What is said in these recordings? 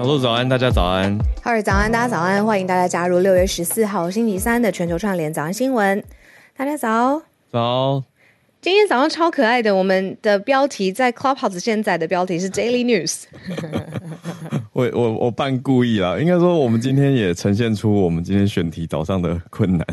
小鹿早安，大家早安。哈尔早安，大家早安。欢迎大家加入六月十四号星期三的全球串联早安新闻。大家早。早。今天早上超可爱的，我们的标题在 Clubhouse 现在的标题是 Daily News。我我我半故意啦，应该说我们今天也呈现出我们今天选题早上的困难。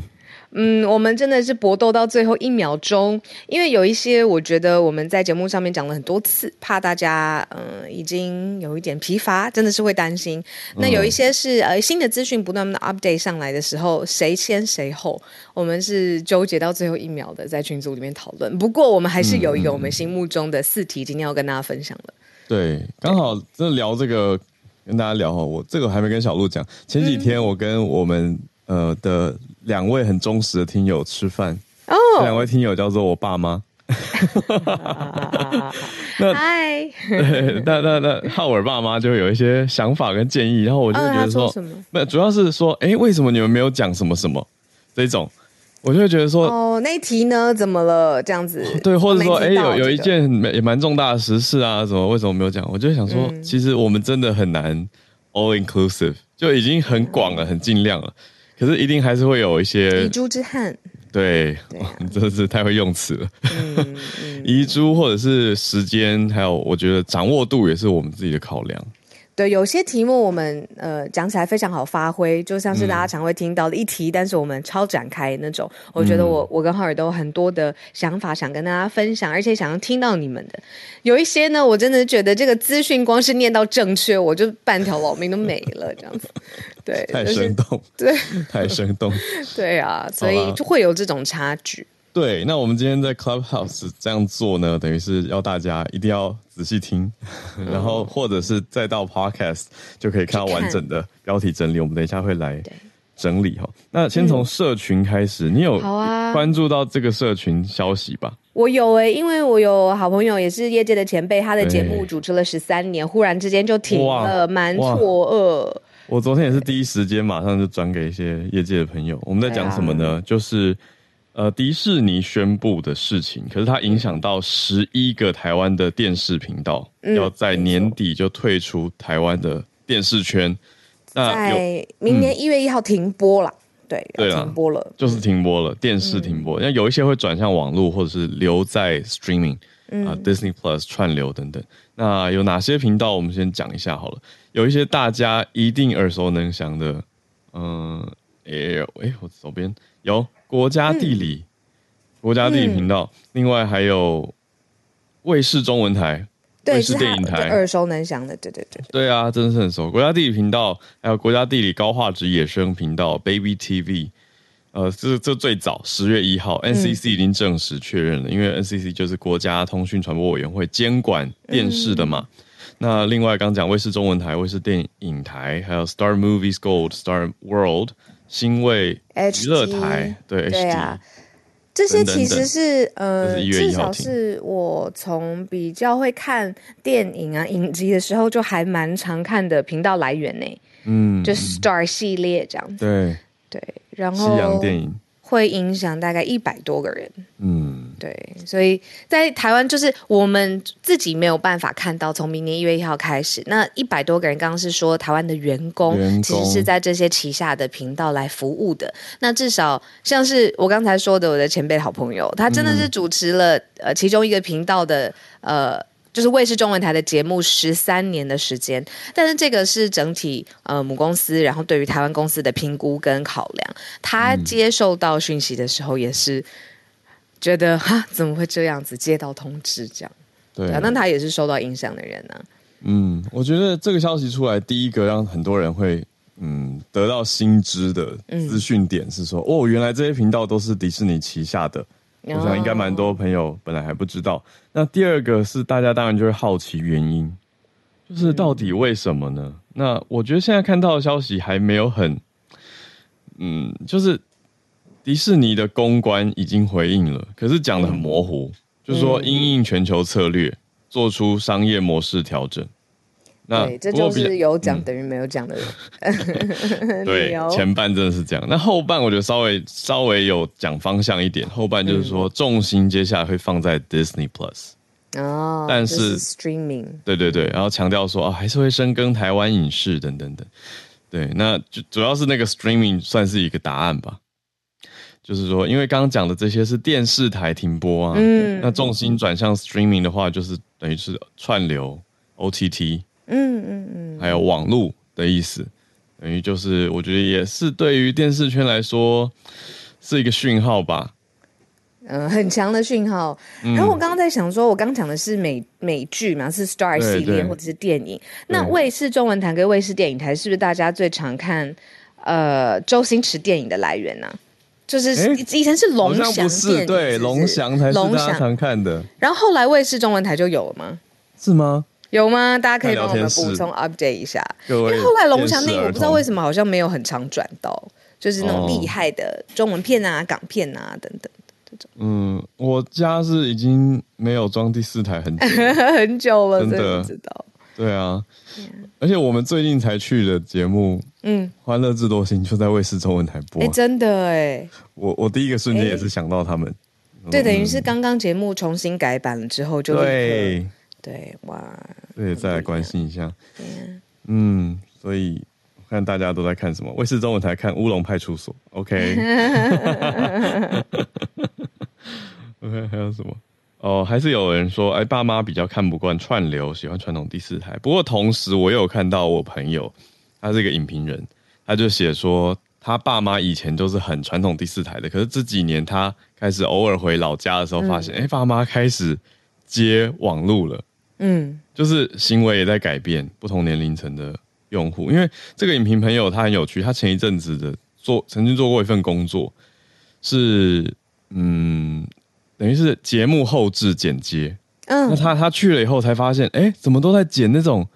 嗯，我们真的是搏斗到最后一秒钟，因为有一些我觉得我们在节目上面讲了很多次，怕大家嗯、呃、已经有一点疲乏，真的是会担心。那有一些是呃新的资讯不断的 update 上来的时候，谁先谁后，我们是纠结到最后一秒的在群组里面讨论。不过我们还是有一个我们心目中的四题，今天要跟大家分享的。对，刚好这聊这个跟大家聊哈，我这个还没跟小鹿讲，前几天我跟我们呃的。两位很忠实的听友吃饭。哦，这两位听友叫做我爸妈。那嗨，那那那浩尔爸妈就会有一些想法跟建议，然后我就会觉得说，那、哦、主要是说，哎、欸，为什么你们没有讲什么什么？这种，我就会觉得说，哦，那一题呢，怎么了？这样子，对，或者说，哎、欸，有有一件也蛮重大的时事啊，什么为什么没有讲？我就想说、嗯，其实我们真的很难 all inclusive，就已经很广了，很尽量了。可是一定还是会有一些遗珠之憾，对，对啊、你 真的是太会用词了。嗯嗯、遗珠或者是时间，还有我觉得掌握度也是我们自己的考量。对，有些题目我们呃讲起来非常好发挥，就像是大家常会听到的一题，嗯、但是我们超展开那种。我觉得我、嗯、我跟浩尔都有很多的想法想跟大家分享，而且想要听到你们的。有一些呢，我真的觉得这个资讯光是念到正确，我就半条老命都没了，这样子。对，太生动，对，太生动，对啊，所以就会有这种差距。对，那我们今天在 Clubhouse 这样做呢，等于是要大家一定要仔细听，嗯、然后或者是再到 Podcast 就可以看到完整的标题整理。我们等一下会来整理哈。那先从社群开始，嗯、你有关注到这个社群消息吧？我有诶、欸，因为我有好朋友也是业界的前辈，他的节目主持了十三年，忽然之间就停了，蛮错愕。我昨天也是第一时间马上就转给一些业界的朋友。我们在讲什么呢？就是。呃，迪士尼宣布的事情，可是它影响到十一个台湾的电视频道，嗯，要在年底就退出台湾的电视圈。在明年一月一号停播了，嗯，对，对停播了，就是停播了，电视停播。那，嗯、有一些会转向网络，或者是留在 streaming 啊，呃，Disney Plus 串流等等。那有哪些频道？我们先讲一下好了。有一些大家一定耳熟能详的，嗯，哎，哎，我手边有。国家地理，嗯、国家地理频道、嗯，另外还有卫视中文台、卫视电影台，耳熟能详的，对对对，对啊，真的是很熟。国家地理频道，还有国家地理高画质野生频道 Baby TV，呃，这这最早十月一号，NCC 已经正式确认了、嗯，因为 NCC 就是国家通讯传播委员会监管电视的嘛。嗯、那另外刚讲卫视中文台、卫视电影台，还有 Star Movies Gold、Star World。新卫娱乐台，对对啊，这些其实是呃，至少是我从比较会看电影啊影集的时候，就还蛮常看的频道来源呢。嗯，就 Star 系列这样子，对。对，然后西洋电影。会影响大概一百多个人，嗯，对，所以在台湾就是我们自己没有办法看到，从明年一月一号开始，那一百多个人刚刚是说台湾的员工，其实是在这些旗下的频道来服务的。那至少像是我刚才说的，我的前辈好朋友，他真的是主持了、嗯、呃其中一个频道的呃。就是卫视中文台的节目十三年的时间，但是这个是整体呃母公司，然后对于台湾公司的评估跟考量，他接受到讯息的时候也是觉得哈、嗯、怎么会这样子接到通知这样，对啊，那他也是受到影响的人呢、啊。嗯，我觉得这个消息出来，第一个让很多人会嗯得到新知的资讯点是说、嗯，哦，原来这些频道都是迪士尼旗下的。我想应该蛮多朋友本来还不知道。那第二个是大家当然就会好奇原因，就是到底为什么呢？那我觉得现在看到的消息还没有很，嗯，就是迪士尼的公关已经回应了，可是讲的很模糊，就是说因应全球策略做出商业模式调整。那对，这就是有讲等于没有讲的人。嗯、对，前半真的是这样。那后半我觉得稍微稍微有讲方向一点。后半就是说重心接下来会放在 Disney Plus。哦，但是 streaming，对对对，然后强调说啊，还是会深耕台湾影视等等等。对，那就主要是那个 streaming 算是一个答案吧。就是说，因为刚刚讲的这些是电视台停播啊，嗯，那重心转向 streaming 的话，就是等于是串流 OTT，嗯嗯嗯，还有网络的意思，等于就是我觉得也是对于电视圈来说是一个讯号吧。嗯、呃，很强的讯号。嗯、然后我刚刚在想说，我刚讲的是美美剧嘛，是 Star 系列或者是电影。那卫视中文台跟卫视电影台是不是大家最常看呃周星驰电影的来源呢、啊？就是以前是龙翔电视，对，龙翔才是大家常看的。然后后来卫视中文台就有了吗？是吗？有吗？大家可以帮我们补充 update 一下。因为后来龙翔那个我不知道为什么好像没有很常转到，就是那种厉害的中文片啊、港片啊等等这种。嗯，我家是已经没有装第四台很久 很久了，真的知道。对啊.而且我们最近才去的节目，嗯，《欢乐智多星》就在卫视中文台播。哎、欸，真的哎，我我第一个瞬间也是想到他们。欸、对，等于是刚刚节目重新改版了之后就，就对对哇，对，再来关心一下。嗯，所以我看大家都在看什么？卫视中文台看《乌龙派出所》，OK。OK，还有什么？哦，还是有人说，哎，爸妈比较看不惯串流，喜欢传统第四台。不过同时，我有看到我朋友，他是一个影评人，他就写说，他爸妈以前都是很传统第四台的，可是这几年他开始偶尔回老家的时候，发现，哎、嗯，爸妈开始接网路了，嗯，就是行为也在改变，不同年龄层的用户。因为这个影评朋友他很有趣，他前一阵子的做曾经做过一份工作，是嗯。等于是节目后置剪接，嗯，那他他去了以后才发现，哎、欸，怎么都在剪那种，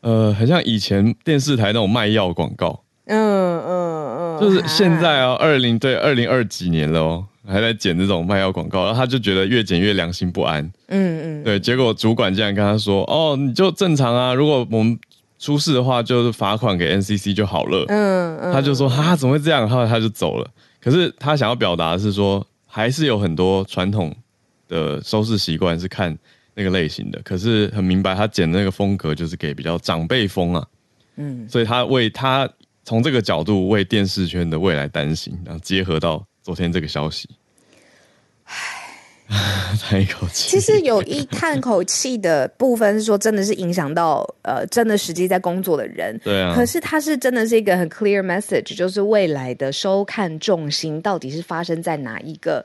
呃，很像以前电视台那种卖药广告，嗯嗯嗯，就是现在哦，二零对二零二几年了哦，还在剪这种卖药广告，然后他就觉得越剪越良心不安，嗯嗯，对，结果主管竟然跟他说，哦，你就正常啊，如果我们出事的话，就是罚款给 NCC 就好了，嗯嗯，他就说哈，怎么会这样？后来他就走了。可是他想要表达的是说。还是有很多传统的收视习惯是看那个类型的，可是很明白他剪的那个风格就是给比较长辈风啊，嗯，所以他为他从这个角度为电视圈的未来担心，然后结合到昨天这个消息，唉，叹一口气。其实有一叹口气的部分是说，真的是影响到呃，真的实际在工作的人，对啊。可是他是真的是一个很 clear message，就是未来的收看重心到底是发生在哪一个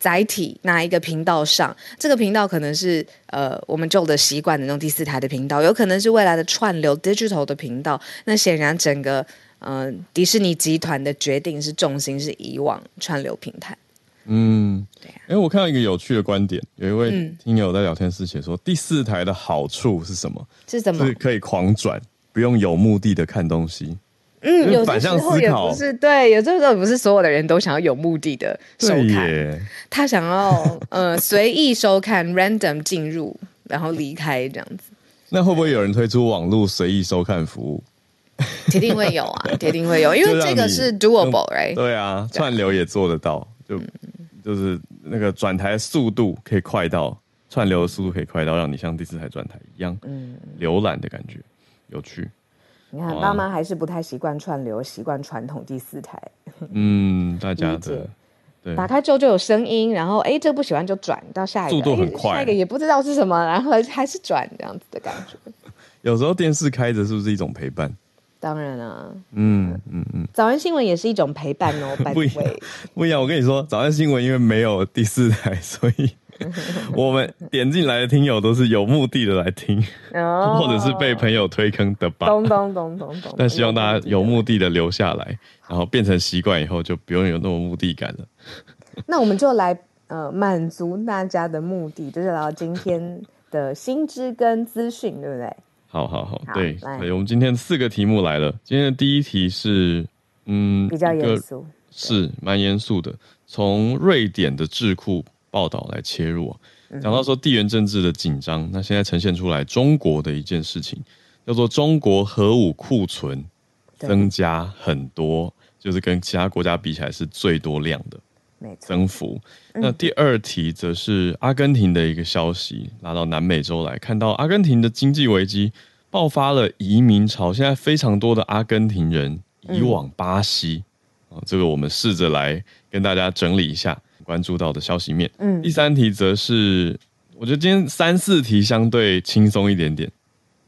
载体、哪一个频道上？这个频道可能是呃我们旧的习惯的那种第四台的频道，有可能是未来的串流 digital 的频道。那显然整个呃迪士尼集团的决定是重心是以往串流平台。嗯，对啊。哎，我看到一个有趣的观点，有一位听友在聊天室写说，第四台的好处是什么？是什么？是可以狂转，不用有目的的看东西。嗯，有反向思考，不是对，有这时候不是所有的人都想要有目的的收看，他想要呃 随意收看，random 进入然后离开这样子。那会不会有人推出网络随意收看服务？铁定会有啊，铁定会有，因为这个是 doable，right？对啊，串流也做得到，就。就是那个转台速度可以快到，串流的速度可以快到，让你像第四台转台一样，嗯，浏览的感觉有趣。你看，爸妈还是不太习惯串流，习惯传统第四台。嗯，大家的对，打开之后就有声音，然后哎，这不喜欢就转到下一个，速度很快，下一个也不知道是什么，然后还是转这样子的感觉。有时候电视开着是不是一种陪伴？当然啊，嗯嗯嗯，早安新闻也是一种陪伴哦。不一样，不一样。我跟你说，早安新闻因为没有第四台，所以 我们点进来的听友都是有目的的来听，哦、或者是被朋友推坑的吧。咚咚咚咚咚。但希望大家有目的的留下来，然后变成习惯以后，就不用有那么目的感了。那我们就来呃满足大家的目的，就是聊今天的新知跟资讯，对不对？好好好，对，对，我们今天四个题目来了。今天的第一题是，嗯，比较严肃，是蛮严肃的。从瑞典的智库报道来切入啊，讲到说地缘政治的紧张，那现在呈现出来中国的一件事情，叫做中国核武库存增加很多，就是跟其他国家比起来是最多量的。增幅。那第二题则是阿根廷的一个消息，拉到南美洲来看到阿根廷的经济危机爆发了移民潮，现在非常多的阿根廷人移往巴西啊，这个我们试着来跟大家整理一下关注到的消息面。嗯，第三题则是我觉得今天三四题相对轻松一点点。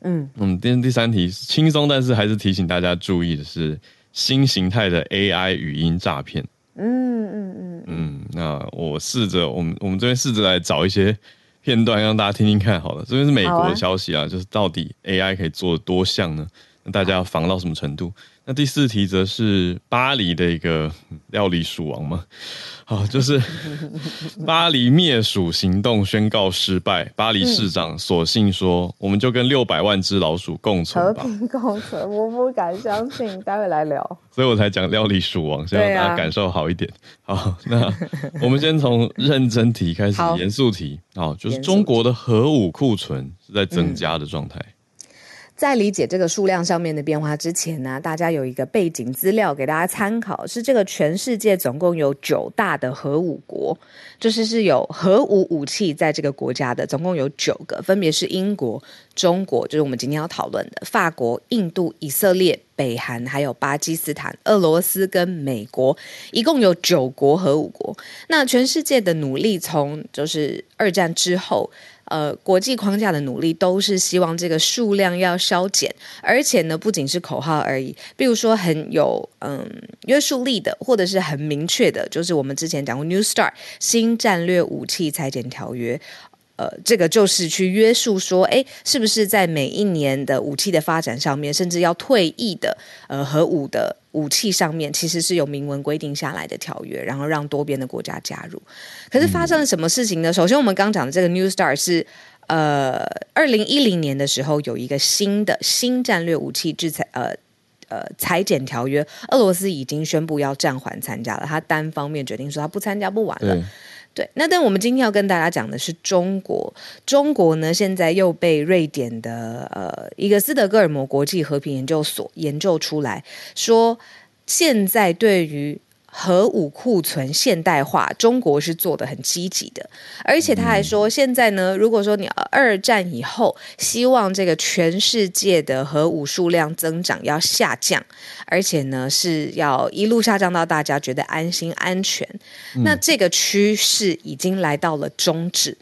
嗯嗯，第第三题轻松，但是还是提醒大家注意的是新形态的 AI 语音诈骗。嗯嗯嗯嗯，那我试着我们我们这边试着来找一些片段让大家听听看。好了，这边是美国的消息啊，啊就是到底 AI 可以做多像呢？那大家要防到什么程度？那第四题则是巴黎的一个料理鼠王嘛？好，就是 巴黎灭鼠行动宣告失败，巴黎市长索性说：“我们就跟六百万只老鼠共存吧。”和平共存，我不敢相信。待会来聊，所以我才讲料理鼠王，希望大家感受好一点。啊、好，那我们先从认真题开始，严肃题。好，就是中国的核武库存是在增加的状态。嗯在理解这个数量上面的变化之前呢，大家有一个背景资料给大家参考，是这个全世界总共有九大的核武国，就是是有核武武器在这个国家的，总共有九个，分别是英国、中国，就是我们今天要讨论的法国、印度、以色列、北韩，还有巴基斯坦、俄罗斯跟美国，一共有九国核武国。那全世界的努力从就是二战之后。呃，国际框架的努力都是希望这个数量要削减，而且呢，不仅是口号而已。比如说很有嗯约束力的，或者是很明确的，就是我们之前讲过 New START 新战略武器裁减条约。呃，这个就是去约束说，哎，是不是在每一年的武器的发展上面，甚至要退役的呃核武的武器上面，其实是有明文规定下来的条约，然后让多边的国家加入。可是发生了什么事情呢？首先，我们刚讲的这个 New START 是呃，二零一零年的时候有一个新的新战略武器制裁呃呃裁减条约，俄罗斯已经宣布要暂缓参加了，他单方面决定说他不参加不玩了。对，那但我们今天要跟大家讲的是中国。中国呢，现在又被瑞典的呃一个斯德哥尔摩国际和平研究所研究出来说，现在对于。核武库存现代化，中国是做的很积极的，而且他还说，现在呢，如果说你二战以后，希望这个全世界的核武数量增长要下降，而且呢是要一路下降到大家觉得安心安全，嗯、那这个趋势已经来到了终止，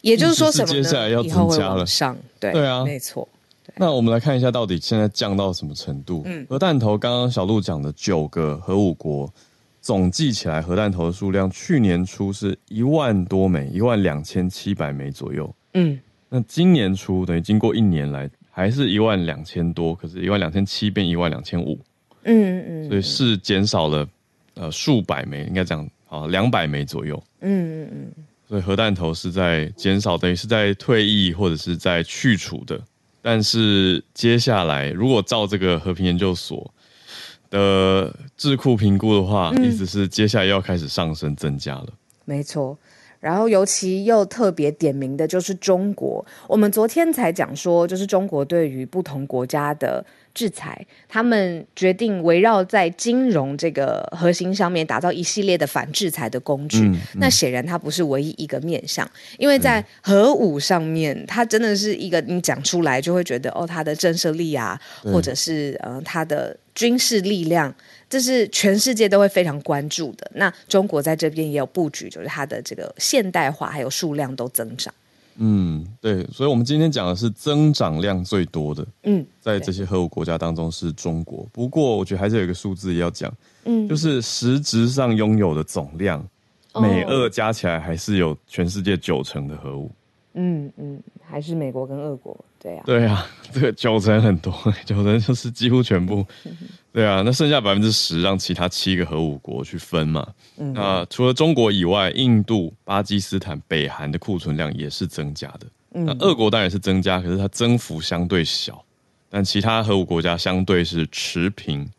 也就是说什么呢？接下来要增加了，上对对啊，没错。那我们来看一下，到底现在降到什么程度？嗯，核弹头，刚刚小鹿讲的九个核武国。总计起来，核弹头的数量去年初是一万多枚，一万两千七百枚左右。嗯，那今年初等于经过一年来，还是一万两千多，可是一万两千七变一万两千五。嗯嗯，所以是减少了呃数百枚，应该讲啊两百枚左右。嗯嗯嗯，所以核弹头是在减少，等于是在退役或者是在去除的。但是接下来，如果照这个和平研究所。的智库评估的话，意思是接下来要开始上升增加了。没错，然后尤其又特别点名的就是中国。我们昨天才讲说，就是中国对于不同国家的。制裁，他们决定围绕在金融这个核心上面打造一系列的反制裁的工具。嗯嗯、那显然它不是唯一一个面向，因为在核武上面，它真的是一个你讲出来就会觉得哦，它的震慑力啊，或者是呃它的军事力量，这是全世界都会非常关注的。那中国在这边也有布局，就是它的这个现代化还有数量都增长。嗯，对，所以，我们今天讲的是增长量最多的。嗯，在这些核武国家当中是中国。不过，我觉得还是有一个数字也要讲，嗯，就是实质上拥有的总量，美俄加起来还是有全世界九成的核武。嗯嗯，还是美国跟俄国，对啊，对啊，这个九成很多，九成就是几乎全部。对啊，那剩下百分之十让其他七个核武国去分嘛。嗯，那除了中国以外，印度、巴基斯坦、北韩的库存量也是增加的。嗯，那俄国当然是增加，可是它增幅相对小，但其他核武国家相对是持平，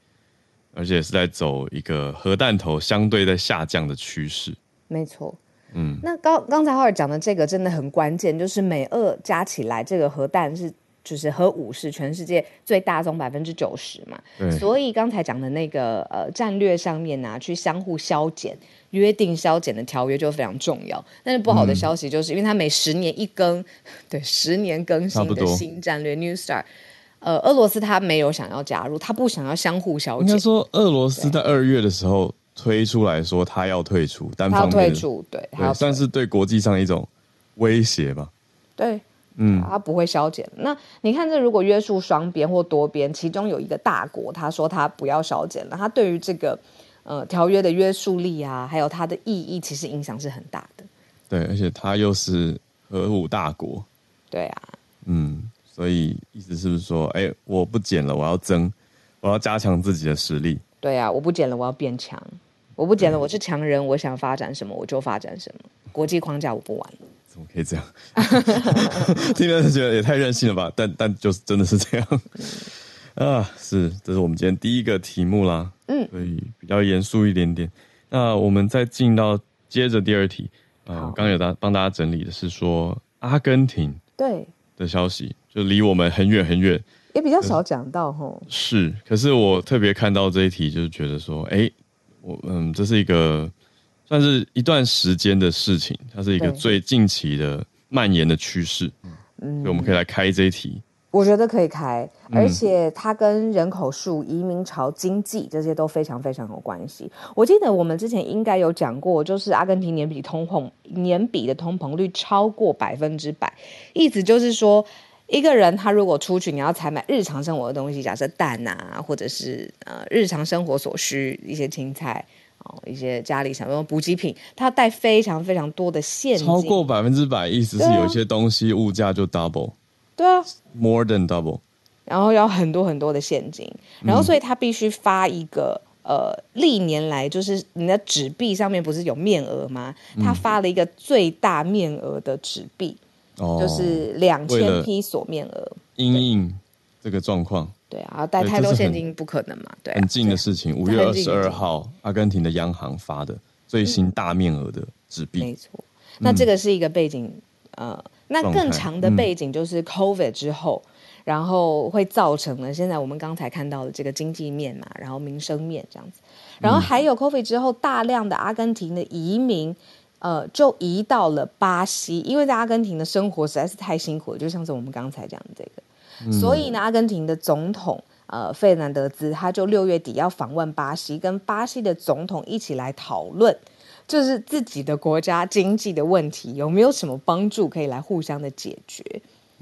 而且是在走一个核弹头相对在下降的趋势。没错。嗯，那刚刚才浩尔讲的这个真的很关键，就是美俄加起来这个核弹是。就是核武是全世界最大宗百分之九十嘛，所以刚才讲的那个呃战略上面呢、啊，去相互削减，约定削减的条约就非常重要。但是不好的消息就是，因为它每十年一更，对，十年更新的新战略 New Start，呃，俄罗斯他没有想要加入，他不想要相互消减。应该说，俄罗斯在二月的时候推出来说他要退出，单方面退出，对，对，算是对国际上一种威胁吧。对。嗯，他不会削减。那你看，这如果约束双边或多边，其中有一个大国，他说他不要削减了，他对于这个呃条约的约束力啊，还有它的意义，其实影响是很大的。对，而且他又是核武大国。对啊。嗯，所以意思是不是说，哎，我不减了，我要增，我要加强自己的实力。对啊，我不减了，我要变强。我不减了，我是强人，我想发展什么我就发展什么，国际框架我不玩了。怎么可以这样？听了就觉得也太任性了吧？但但就是真的是这样 啊！是，这是我们今天第一个题目啦。嗯，所以比较严肃一点点。那我们再进到接着第二题啊，刚刚有大帮大家整理的是说阿根廷对的消息，就离我们很远很远，也比较少讲到吼。是，可是我特别看到这一题，就是觉得说，哎，我嗯，这是一个。算是一段时间的事情，它是一个最近期的蔓延的趋势，嗯，所以我们可以来开这一题。我觉得可以开，而且它跟人口数、移民潮、经济这些都非常非常有关系。我记得我们之前应该有讲过，就是阿根廷年比通膨年比的通膨率超过百分之百，意思就是说，一个人他如果出去，你要采买日常生活的东西，假设蛋啊，或者是呃日常生活所需一些青菜。哦，一些家里想用补给品，他带非常非常多的现金，超过百分之百，意思是有一些东西物价就 double，对啊，more than double，然后要很多很多的现金，然后所以他必须发一个、嗯、呃，历年来就是你的纸币上面不是有面额吗？他发了一个最大面额的纸币，哦、就是两千批索面额，因应这个状况。对啊，带太多现金不可能嘛。对，很近的事情。五月二十二号，阿根廷的央行发的最新大面额的纸币。没错，那这个是一个背景。呃，那更长的背景就是 COVID 之后，然后会造成了现在我们刚才看到的这个经济面嘛，然后民生面这样子。然后还有 COVID 之后，大量的阿根廷的移民，呃，就移到了巴西，因为在阿根廷的生活实在是太辛苦了，就像是我们刚才讲的这个。所以呢，阿根廷的总统呃费南德兹他就六月底要访问巴西，跟巴西的总统一起来讨论，就是自己的国家经济的问题有没有什么帮助可以来互相的解决。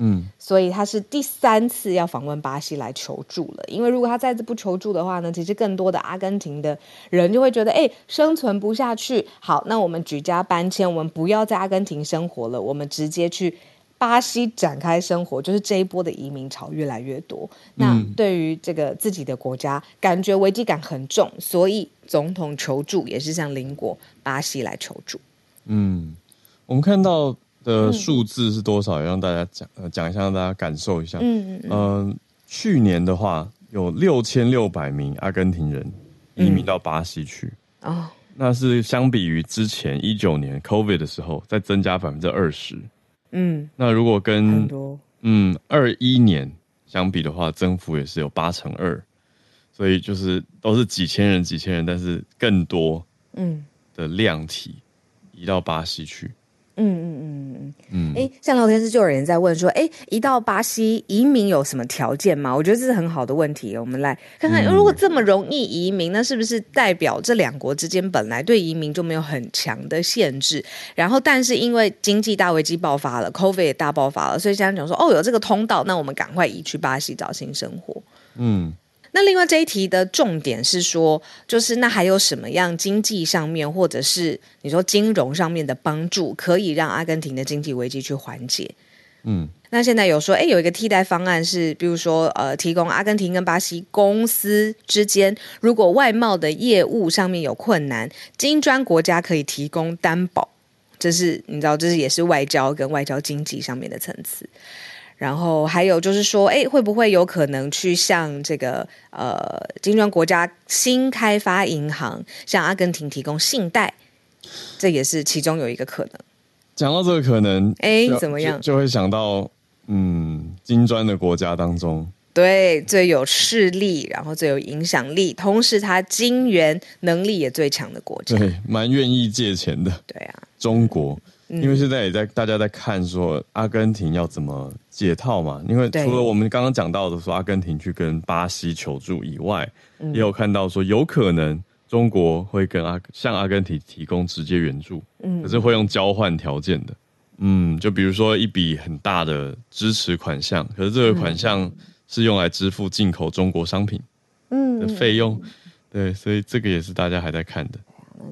嗯，所以他是第三次要访问巴西来求助了。因为如果他再次不求助的话呢，其实更多的阿根廷的人就会觉得，哎，生存不下去。好，那我们举家搬迁，我们不要在阿根廷生活了，我们直接去。巴西展开生活，就是这一波的移民潮越来越多。那对于这个自己的国家，感觉危机感很重，所以总统求助也是向邻国巴西来求助。嗯，我们看到的数字是多少？也让大家讲呃讲一下，让大家感受一下。嗯嗯嗯、呃。去年的话，有六千六百名阿根廷人移民到巴西去。哦、嗯，那是相比于之前一九年 COVID 的时候，再增加百分之二十。嗯，那如果跟嗯二一年相比的话，增幅也是有八成二，所以就是都是几千人几千人，但是更多嗯。的量体移到巴西去。嗯嗯嗯嗯嗯，哎，像聊天室就有人在问说，哎，一到巴西移民有什么条件吗？我觉得这是很好的问题。我们来看看，如果这么容易移民，那是不是代表这两国之间本来对移民就没有很强的限制？然后，但是因为经济大危机爆发了，COVID 也大爆发了，所以现在讲说，哦，有这个通道，那我们赶快移去巴西找新生活。嗯。那另外这一题的重点是说，就是那还有什么样经济上面，或者是你说金融上面的帮助，可以让阿根廷的经济危机去缓解？嗯，那现在有说，哎，有一个替代方案是，比如说，呃，提供阿根廷跟巴西公司之间，如果外贸的业务上面有困难，金砖国家可以提供担保，这是你知道，这是也是外交跟外交经济上面的层次。然后还有就是说，哎，会不会有可能去向这个呃金砖国家新开发银行向阿根廷提供信贷？这也是其中有一个可能。讲到这个可能，哎，怎么样？就，就会想到，嗯，金砖的国家当中，对，最有势力，然后最有影响力，同时它金元能力也最强的国家，对，蛮愿意借钱的。对啊，中国，因为现在也在大家在看说阿根廷要怎么解套嘛，因为除了我们刚刚讲到的说阿根廷去跟巴西求助以外，也有看到说有可能。中国会跟阿向阿根廷提供直接援助，嗯，可是会用交换条件的，嗯，就比如说一笔很大的支持款项，可是这个款项是用来支付进口中国商品，嗯，的费用，对，所以这个也是大家还在看的。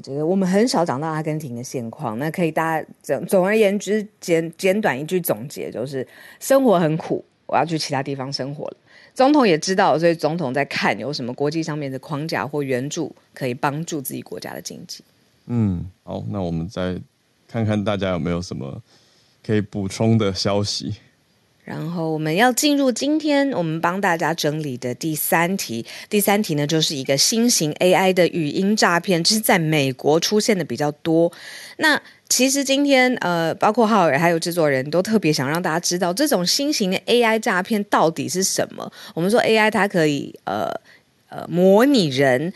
这个我们很少讲到阿根廷的现况，那可以大家总总而言之简简短一句总结就是生活很苦，我要去其他地方生活了。总统也知道，所以总统在看有什么国际上面的框架或援助可以帮助自己国家的经济。嗯，好，那我们再看看大家有没有什么可以补充的消息。然后我们要进入今天我们帮大家整理的第三题。第三题呢，就是一个新型 AI 的语音诈骗，这是在美国出现的比较多。那其实今天，呃，包括浩尔还有制作人都特别想让大家知道，这种新型的 AI 诈骗到底是什么。我们说 AI 它可以，呃呃，模拟人。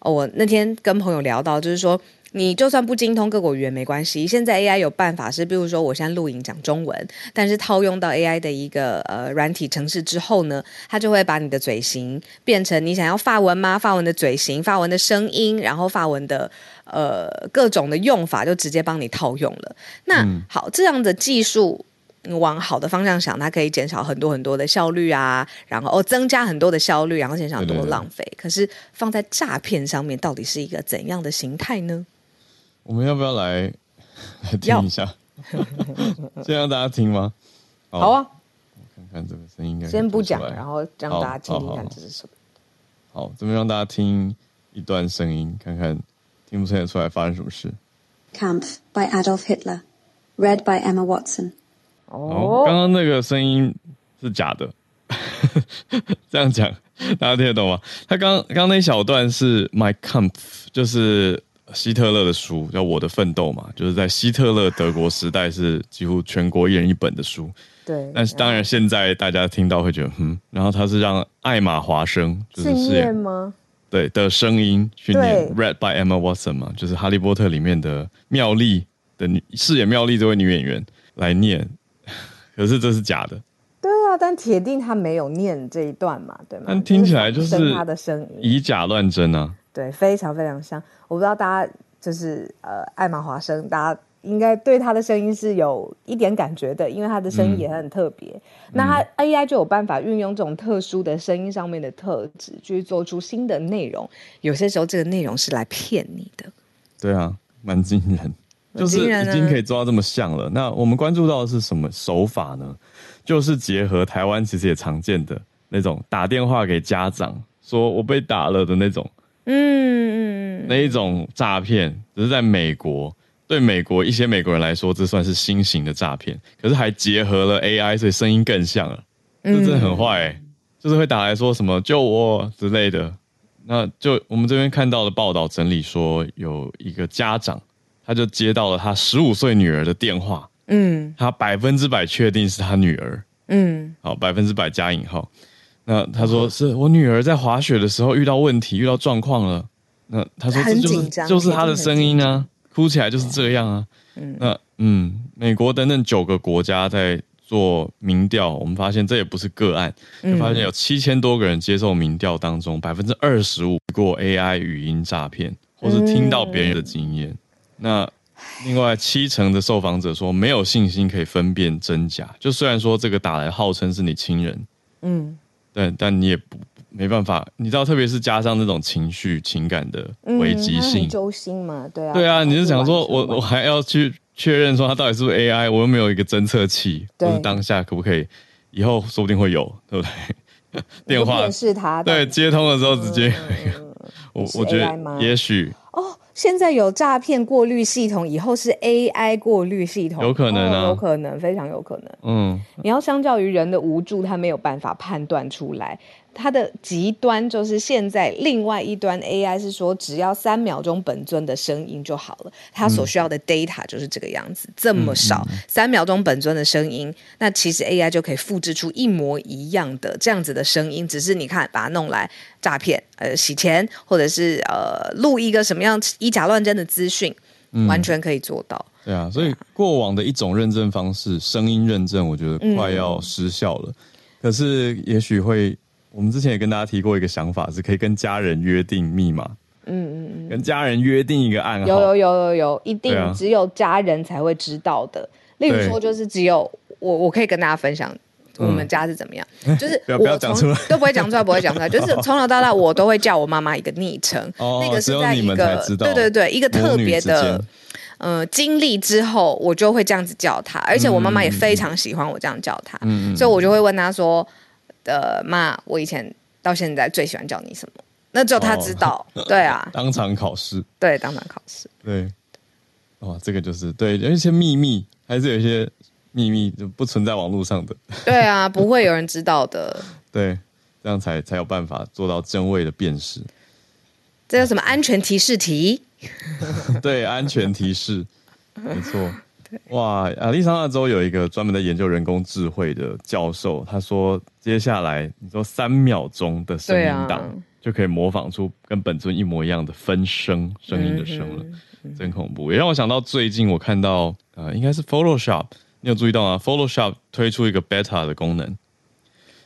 我那天跟朋友聊到，就是说。你就算不精通各国语言没关系，现在 AI 有办法是，比如说我现在录影讲中文，但是套用到 AI 的一个呃软体程式之后呢，它就会把你的嘴型变成你想要发文吗？发文的嘴型、发文的声音，然后发文的呃各种的用法就直接帮你套用了。那好，这样的技术往好的方向想，它可以减少很多很多的效率啊，然后哦增加很多的效率，然后减少很多的浪费。对对对。可是放在诈骗上面，到底是一个怎样的形态呢？我们要不要来来听一下？先让大家听吗？好，好啊，我看看这个声音应该先不讲，然后让大家听听看这是什么。好，这边让大家听一段声音，看看听不听得出来发生什么事。Kampf by Adolf Hitler, read by Emma Watson。哦，刚刚那个声音是假的，这样讲大家听得懂吗？他刚刚刚那一小段是 My Kampf，就是。希特勒的书叫《我的奋斗》嘛，就是在希特勒德国时代是几乎全国一人一本的书。对，但是当然现在大家听到会觉得，嗯，然后他是让艾玛华生就是饰演吗？对的声音去念，read by Emma Watson 嘛，就是《哈利波特》里面的妙丽的女饰演妙丽这位女演员来念。可是这是假的。对啊，但铁定他没有念这一段嘛，对吗？但听起来就是他的声音以假乱真啊。对，非常非常像。我不知道大家就是呃，艾玛华生，大家应该对他的声音是有一点感觉的，因为他的声音也很特别。嗯、那他 AI 就有办法运用这种特殊的声音上面的特质，去做出新的内容。有些时候，这个内容是来骗你的。对啊，蛮惊人，就是已经可以做到这么像了。那我们关注到的是什么手法呢？就是结合台湾其实也常见的那种打电话给家长，说我被打了的那种。嗯嗯，那一种诈骗，只是在美国，对美国一些美国人来说，这算是新型的诈骗。可是还结合了 AI，所以声音更像了。这真的很坏欸，就是会打来说什么“救我”之类的。那就我们这边看到的报道整理说，有一个家长，他就接到了他十五岁女儿的电话。嗯，他百分之百确定是他女儿。嗯，好，百分之百加引号。那他说是我女儿在滑雪的时候遇到问题，遇到状况了。那他说这就是就是他的声音啊，哭起来就是这样啊。嗯，那嗯，美国等等九个国家在做民调，我们发现这也不是个案，就发现有七千多个人接受民调当中，百分之二十五过 AI 语音诈骗，或是听到别人的经验。那另外七成的受访者说没有信心可以分辨真假，就虽然说这个打来号称是你亲人，嗯。对，但你也不没办法，你知道，特别是加上那种情绪、情感的危机性，揪心嘛，对啊，对啊，你是想说我我还要去确认说他到底是不是 AI，我又没有一个侦测器，或是当下可不可以，以后说不定会有，对不对？电话对，接通的时候直接，我我觉得也许哦。现在有诈骗过滤系统，以后是 AI 过滤系统，有可能啊，哦、有可能，非常有可能。嗯，你要相较于人的无助，他没有办法判断出来它的极端就是现在另外一端 AI 是说，只要三秒钟本尊的声音就好了，它所需要的 data 就是这个样子，嗯、这么少，三秒钟本尊的声音，那其实 AI 就可以复制出一模一样的这样子的声音，只是你看把它弄来诈骗、呃洗钱，或者是呃录一个什么样以假乱真的资讯，完全可以做到。对啊，所以过往的一种认证方式，声音认证，我觉得快要失效了。嗯、可是也许会，我们之前也跟大家提过一个想法，是可以跟家人约定密码。嗯嗯嗯，跟家人约定一个暗号。有有有有有，一定只有家人才会知道的。啊、例如说，就是只有我，我可以跟大家分享我们家是怎么样，嗯、就是我不要讲出来，都不会讲出来，不会讲出来，就是 从小到大我都会叫我妈妈一个昵称，哦、那个是在一个对对对一个特别的。呃，经历之后，我就会这样子叫她，而且我妈妈也非常喜欢我这样叫她，嗯、所以我就会问她说：“呃，妈，我以前到现在最喜欢叫你什么？”那只有他知道，哦、对啊，当场考试，对，当场考试，对，哦，这个就是对，有一些秘密，还是有一些秘密就不存在网络上的，对啊，不会有人知道的，对，这样才才有办法做到真伪的辨识。这叫什么安全提示题？对，安全提示，没错。哇，亚利桑那州有一个专门的研究人工智慧的教授，他说，接下来你说三秒钟的声音档，就可以模仿出跟本尊一模一样的分声声音的声了，真恐怖。也让我想到最近我看到，呃，应该是 Photoshop，你有注意到吗？Photoshop 推出一个 beta 的功能。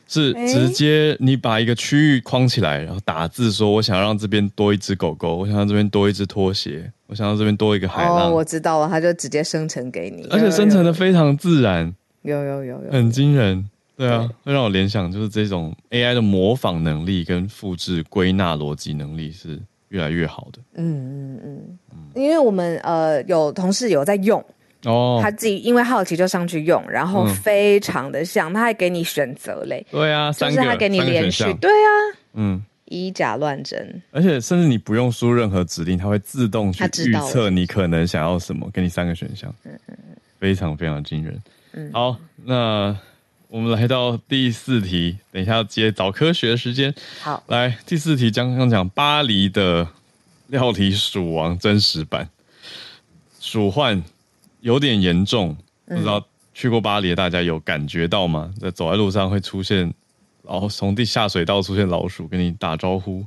是直接你把一个区域框起来，然后打字说：“我想让这边多一只狗狗，我想让这边多一只拖鞋，我想让这边多一个海浪。”哦，我知道了，他就直接生成给你，而且生成的非常自然，有有有有，很惊人。对啊，会让我联想，就是这种 AI 的模仿能力跟复制归纳逻辑能力是越来越好的。嗯嗯嗯，因为我们呃有同事有在用。哦，他自己因为好奇就上去用，然后非常的像，嗯、他还给你选择嘞。对啊，就是他给你连续，对啊，嗯，以假乱真，而且甚至你不用输任何指令，他会自动去预测你可能想要什么，给你三个选项，嗯嗯嗯，非常非常惊人。嗯，好，那我们来到第四题，等一下要接早科学的时间。好，来第四题，刚刚讲巴黎的料理鼠王真实版。鼠患。有点严重，不知道去过巴黎的大家有感觉到吗？在走在路上会出现，然后从地下水道出现老鼠跟你打招呼，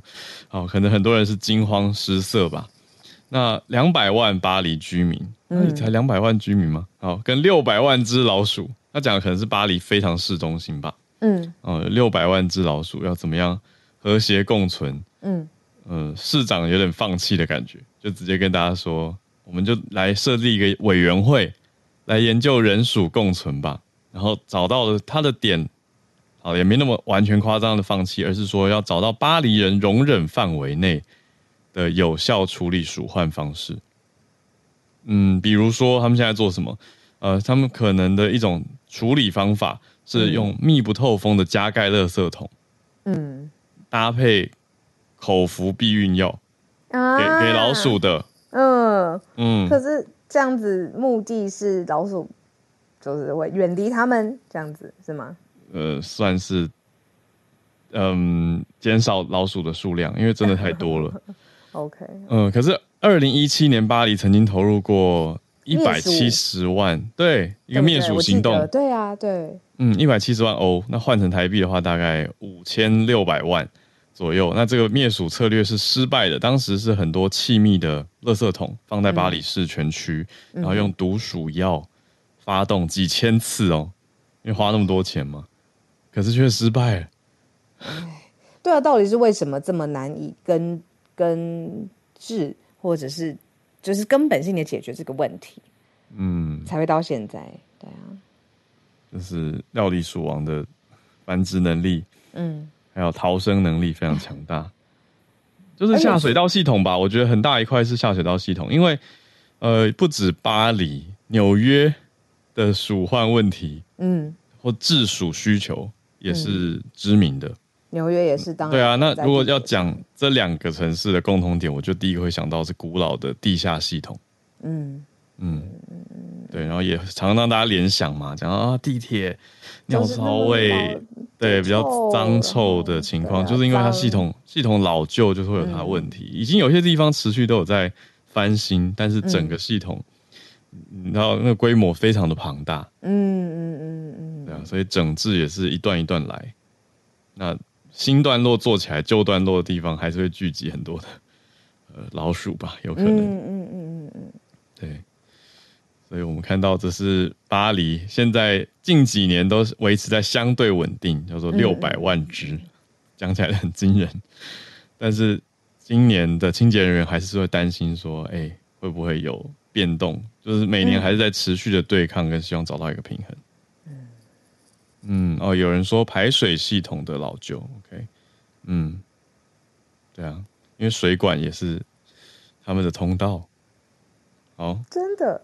哦，可能很多人是惊慌失色吧。那两百万巴黎居民，那你才两百万居民吗？好，跟六百万只老鼠，他讲的可能是巴黎非常市中心吧。嗯，哦，六百万只老鼠要怎么样和谐共存？嗯，呃，市长有点放弃的感觉，就直接跟大家说。我们就来设立一个委员会，来研究人鼠共存吧。然后找到了他的点，好，也没那么完全夸张的放弃，而是说要找到巴黎人容忍范围内的有效处理鼠患方式。嗯，比如说他们现在做什么？呃，他们可能的一种处理方法是用密不透风的加盖垃圾桶，嗯，搭配口服避孕药，啊，给给老鼠的。嗯嗯，可是这样子目的是老鼠，就是会远离他们，这样子是吗？呃，算是，嗯，减少老鼠的数量，因为真的太多了。OK，嗯，可是二零一七年巴黎曾经投入过一百七十万，对，一个灭鼠行动，对，对，对啊，对，嗯，一百七十万欧，那换成台币的话，大概五千六百万。左右，那这个灭鼠策略是失败的。当时是很多气密的垃圾桶放在巴黎市全区，嗯、然后用毒鼠药发动几千次哦，因为花那么多钱嘛，可是却失败了。对啊，到底是为什么这么难以根根治，或者是就是根本性的解决这个问题？嗯，才会到现在。对啊，就是料理鼠王的繁殖能力。嗯。还有逃生能力非常强大，就是下水道系统吧。我觉得很大一块是下水道系统，因为呃，不止巴黎、纽约的鼠患问题，嗯，或治鼠需求也是知名的。纽约也是当然。对啊，那如果要讲这两个城市的共同点，我就第一个会想到是古老的地下系统。嗯嗯，对，然后也常常让大家联想嘛，讲啊地铁、尿骚味。对，比较脏臭的情况，就是因为它系统系统老旧，就是会有它的问题。已经有些地方持续都有在翻新，但是整个系统，你知道那个规模非常的庞大。嗯嗯嗯嗯，对啊，所以整治也是一段一段来。那新段落做起来，旧段落的地方还是会聚集很多的呃老鼠吧，有可能。嗯嗯嗯嗯嗯，对。所以我们看到这是巴黎现在近几年都维持在相对稳定，叫做六百万只，讲、嗯、起来很惊人。但是今年的清洁人员还是会担心说，哎、欸，会不会有变动？就是每年还是在持续的对抗，跟希望找到一个平衡。嗯，哦，有人说排水系统的老旧，OK，嗯，对啊，因为水管也是他们的通道。好，真的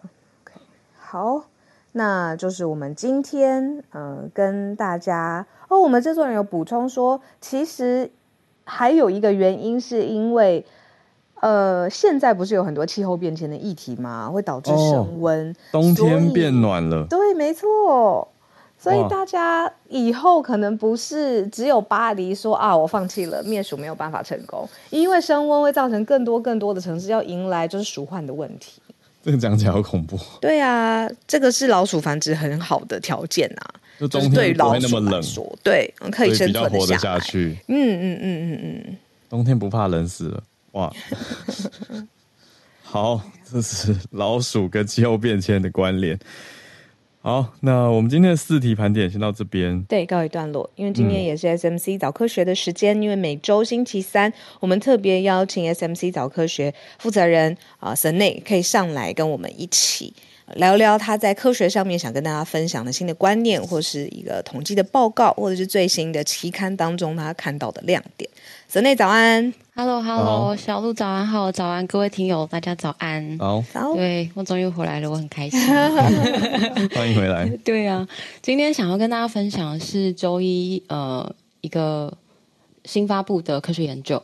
好，那就是我们今天呃跟大家哦，我们制作人有补充说，其实还有一个原因是因为呃现在不是有很多气候变迁的议题吗？会导致升温，哦，冬天变暖了，对，没错。所以大家以后可能不是只有巴黎说啊，我放弃了灭鼠没有办法成功，因为升温会造成更多更多的城市要迎来就是鼠患的问题。这个讲起来好恐怖。对啊，这个是老鼠繁殖很好的条件啊，就冬天不会那么冷，对，可以生存下去。嗯嗯嗯嗯嗯，冬天不怕冷死了，哇！好，这是老鼠跟气候变迁的关联。好，那我们今天的四题盘点先到这边，对，告一段落。因为今天也是 SMC 早科学的时间，嗯、因为每周星期三我们特别邀请 SMC 早科学负责人啊 Senei 可以上来跟我们一起聊聊他在科学上面想跟大家分享的新的观念，或是一个统计的报告，或者是最新的期刊当中他看到的亮点。Senei 早安，Hello Hello，小鹿早安好，早安各位听友，大家早安，好，对我终于回来了，我很开心，欢迎回来。对啊，今天想要跟大家分享的是周一呃一个新发布的科学研究，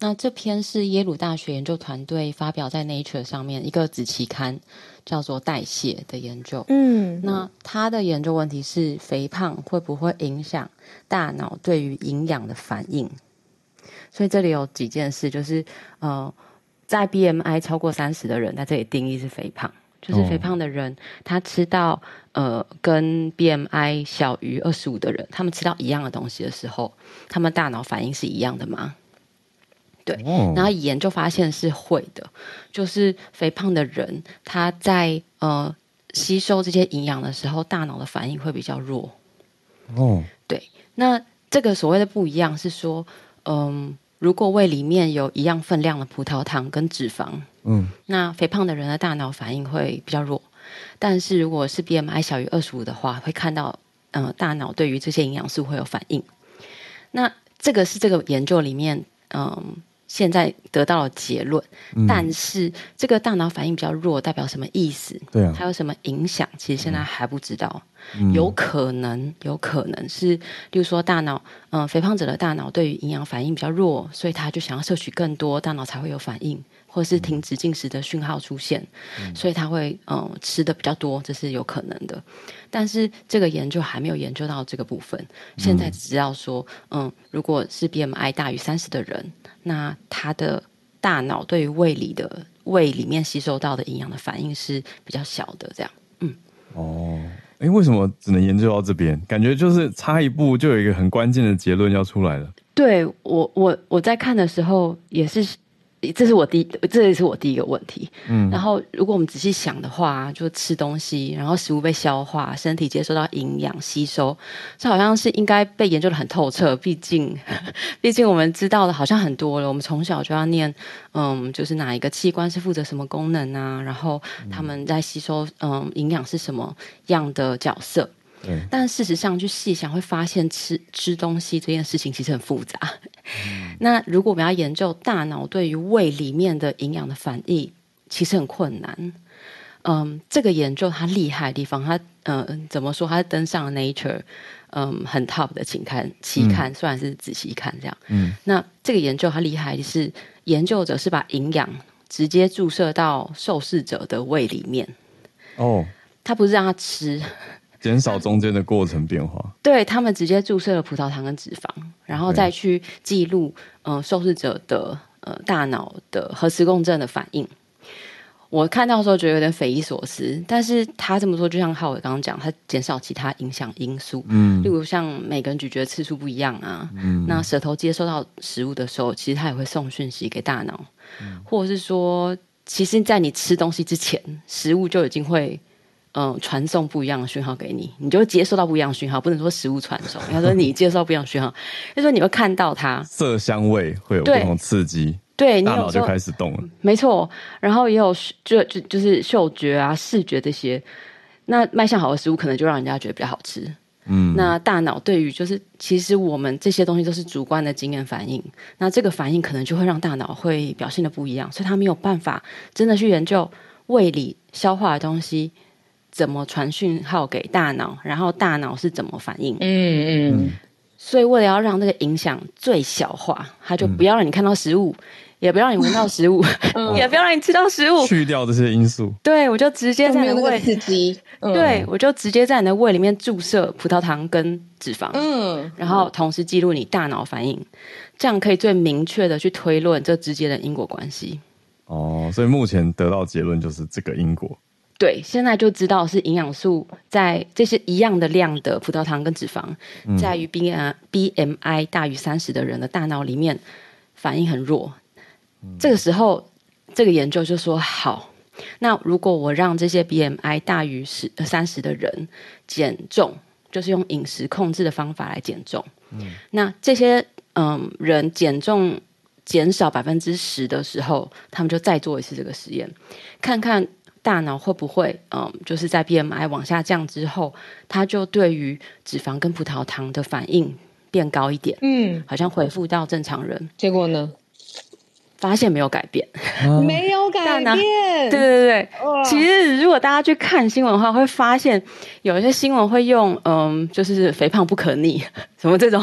那这篇是耶鲁大学研究团队发表在 Nature 上面一个子期刊，叫做代谢的研究。嗯，那他的研究问题是肥胖会不会影响大脑对于营养的反应？所以这里有几件事，就是呃，在 BMI 超过三十的人，在这里定义是肥胖，就是肥胖的人，哦、他吃到呃跟 BMI 小于二十五的人，他们吃到一样的东西的时候，他们大脑反应是一样的吗？对，哦、然后研究发现是会的，就是肥胖的人他在呃吸收这些营养的时候，大脑的反应会比较弱。哦，对，那这个所谓的不一样是说，嗯。如果胃里面有一样分量的葡萄糖跟脂肪，嗯，那肥胖的人的大脑反应会比较弱。但是如果是 BMI 小于二十五的话，会看到，嗯、呃，大脑对于这些营养素会有反应。那这个是这个研究里面，嗯、呃。现在得到了结论，嗯、但是这个大脑反应比较弱，代表什么意思？对啊，它有什么影响？其实现在还不知道。嗯、有可能，有可能是，例如说大脑，嗯、呃，肥胖者的大脑对于营养反应比较弱，所以他就想要摄取更多，大脑才会有反应。或是停止进食的讯号出现，嗯、所以他会嗯、呃、吃的比较多，这是有可能的。但是这个研究还没有研究到这个部分，现在只知道说，嗯，如果是 BMI 大于三十的人，那他的大脑对于胃里的胃里面吸收到的营养的反应是比较小的，这样。嗯，哦，哎，为什么只能研究到这边？感觉就是差一步就有一个很关键的结论要出来了。对，我，我我在看的时候也是。这是我第，这也是我第一个问题。嗯，然后如果我们仔细想的话，就吃东西，然后食物被消化，身体接受到营养吸收，这好像是应该被研究的很透彻。毕竟，毕竟我们知道的好像很多了。我们从小就要念，嗯，就是哪一个器官是负责什么功能啊？然后他们在吸收，嗯，营养是什么样的角色？对但事实上，去细想会发现吃，吃吃东西这件事情其实很复杂。嗯、那如果我们要研究大脑对于胃里面的营养的反应，其实很困难。嗯，这个研究它厉害的地方，它嗯怎么说？它登上了 Nature，嗯，很 top 的期刊，期刊、嗯、虽然是仔细看这样。嗯，那这个研究它厉害的是，研究者是把营养直接注射到受试者的胃里面。哦，他不是让他吃。减少中间的过程变化。对，他们直接注射了葡萄糖跟脂肪，然后再去记录，嗯、呃，受试者的呃大脑的核磁共振的反应。我看到的时候觉得有点匪夷所思，但是他这么说，就像浩伟刚刚讲，他减少其他影响因素，嗯，例如像每个人咀嚼次数不一样啊，嗯，那舌头接收到食物的时候，其实他也会送讯息给大脑，嗯，或者是说，其实，在你吃东西之前，食物就已经会，嗯、呃，传送不一样的讯号给你，你就会接收到不一样的讯号，不能说食物传送，应该说你接收到不一样的讯号，就说你会看到它，色香味会有不同刺激。对，你大脑就开始动了，没错。然后也有就就就是嗅觉啊、视觉这些，那卖相好的食物可能就让人家觉得比较好吃。嗯，那大脑对于就是其实我们这些东西都是主观的经验反应，那这个反应可能就会让大脑会表现的不一样，所以他没有办法真的去研究胃里消化的东西怎么传讯号给大脑，然后大脑是怎么反应。嗯嗯。嗯所以为了要让这个影响最小化，他就不要让你看到食物。嗯也不让你闻到食物，嗯、也不要让你吃到食物，去掉这些因素。对，我就直接在你的胃刺激。嗯、对，我就直接在你的胃里面注射葡萄糖跟脂肪。嗯，然后同时记录你大脑反应，这样可以最明确的去推论这之间的因果关系。哦，所以目前得到结论就是这个因果。对，现在就知道是营养素在这些一样的量的葡萄糖跟脂肪，嗯、在于 B M B M I 大于三十的人的大脑里面反应很弱。这个时候，这个研究就说好，那如果我让这些 BMI 大于十三十的人减重，就是用饮食控制的方法来减重。嗯，那这些嗯人减重减少百分之十的时候，他们就再做一次这个实验，看看大脑会不会嗯就是在 BMI 往下降之后，它就对于脂肪跟葡萄糖的反应变高一点。嗯，好像恢复到正常人。结果呢？发现没有改变，没有改变。对对对，其实如果大家去看新闻的话，会发现有一些新闻会用嗯，就是肥胖不可逆 什么这种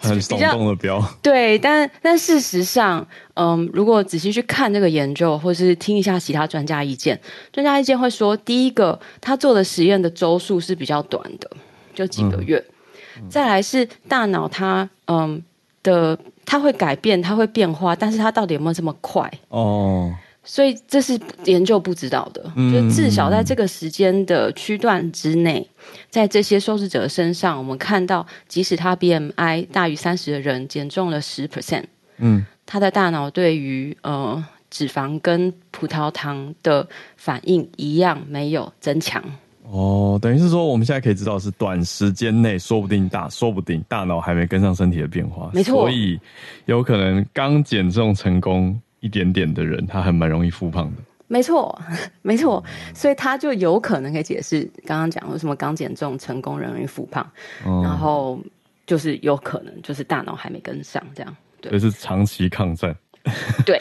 很耸动的标。对，但但事实上，嗯，如果仔细去看这个研究，或是听一下其他专家意见，专家意见会说，第一个，他做的实验的周数是比较短的，就几个月。嗯、再来是大脑它嗯的。它会改变，它会变化，但是它到底有没有这么快？哦，所以这是研究不知道的。嗯、就至少在这个时间的区段之内，在这些受试者身上，我们看到，即使他 BMI 大于三十的人减重了十 percent，嗯，他的大脑对于呃脂肪跟葡萄糖的反应一样没有增强。哦，等于是说，我们现在可以知道是短时间内，说不定大，说不定大脑还没跟上身体的变化，没错。所以有可能刚减重成功一点点的人，他还蛮容易复胖的。没错，没错。所以他就有可能可以解释刚刚讲为什么刚减重成功人容易复胖，嗯、然后就是有可能就是大脑还没跟上，这样。对，这是长期抗战。对，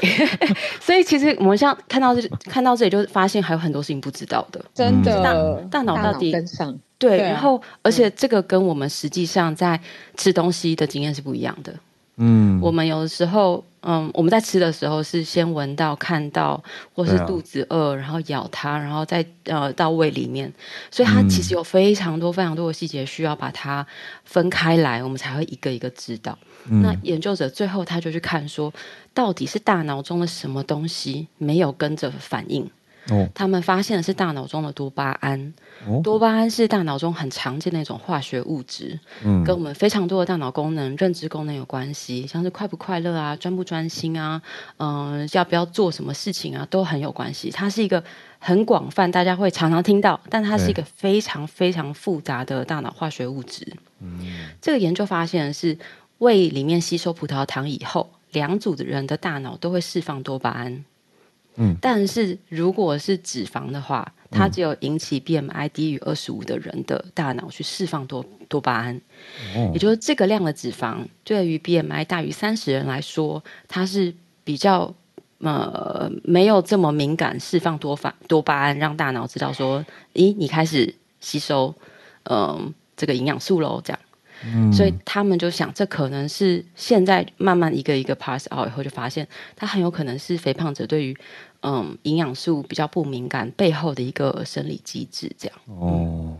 所以其实我们像看到这看到这里，就发现还有很多事情不知道的，真的。大脑到底跟上？对，然后而且这个跟我们实际上在吃东西的经验是不一样的。嗯，我们有的时候，嗯，我们在吃的时候是先闻到、看到，或是肚子饿，然后咬它，然后再呃到胃里面，所以它其实有非常多、非常多的细节需要把它分开来，我们才会一个一个知道。那研究者最后他就去看说，到底是大脑中的什么东西没有跟着反应？哦，他们发现的是大脑中的多巴胺。哦，多巴胺是大脑中很常见的一种化学物质，嗯，跟我们非常多的大脑功能、认知功能有关系，像是快不快乐啊、专不专心啊、嗯、呃，要不要做什么事情啊，都很有关系。它是一个很广泛，大家会常常听到，但它是一个非常非常复杂的大脑化学物质。嗯，这个研究发现的是。胃里面吸收葡萄糖以后，两组的人的大脑都会释放多巴胺。嗯，但是如果是脂肪的话，它只有引起 BMI 低于二十五的人的大脑去释放多多巴胺。哦，也就是这个量的脂肪，对于 BMI 大于三十人来说，它是比较呃没有这么敏感释放多发多巴胺，让大脑知道说，咦，你开始吸收嗯、呃、这个营养素喽，这样。嗯、所以他们就想，这可能是现在慢慢一个一个 pass out 以后，就发现它很有可能是肥胖者对于嗯营养素比较不敏感背后的一个生理机制，这样。哦，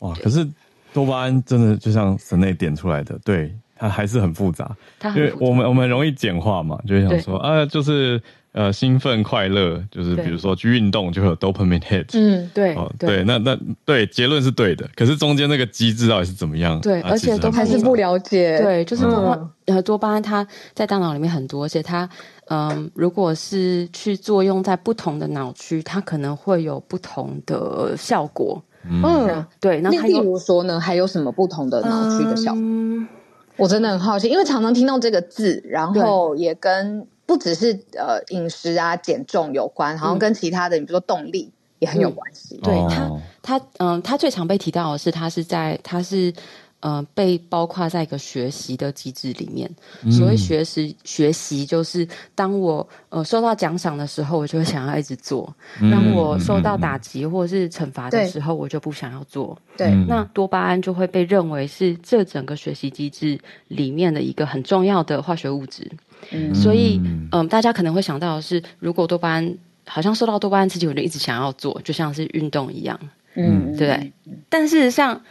哇，可是多巴胺真的就像神内点出来的，对，它还是很复杂，它因为我们我们容易简化嘛，就会想说啊，就是。呃，兴奋快乐就是，比如说去运动就会有 dopamine hit。嗯，对，哦，对，那那对，结论是对的，可是中间那个机制到底是怎么样？对，而且都还是不了解。对，就是多巴呃多巴胺它在大脑里面很多，而且它嗯，如果是去作用在不同的脑区，它可能会有不同的效果。嗯，对。那例如说呢，还有什么不同的脑区的效果？我真的很好奇，因为常常听到这个字，然后也跟。不只是呃饮食啊减重有关，好像跟其他的，你比如说动力也很有关系。嗯、对他，他嗯，他最常被提到的是，他是在他是呃被包括在一个学习的机制里面。嗯、所谓学习，学习就是当我呃受到奖赏的时候，我就会想要一直做；当、嗯、我受到打击或者是惩罚的时候，我就不想要做。对，那多巴胺就会被认为是这整个学习机制里面的一个很重要的化学物质。嗯，所以，嗯，大家可能会想到的是，如果多巴胺好像受到多巴胺刺激，我就一直想要做，就像是运动一样，嗯，对不对？但事实上，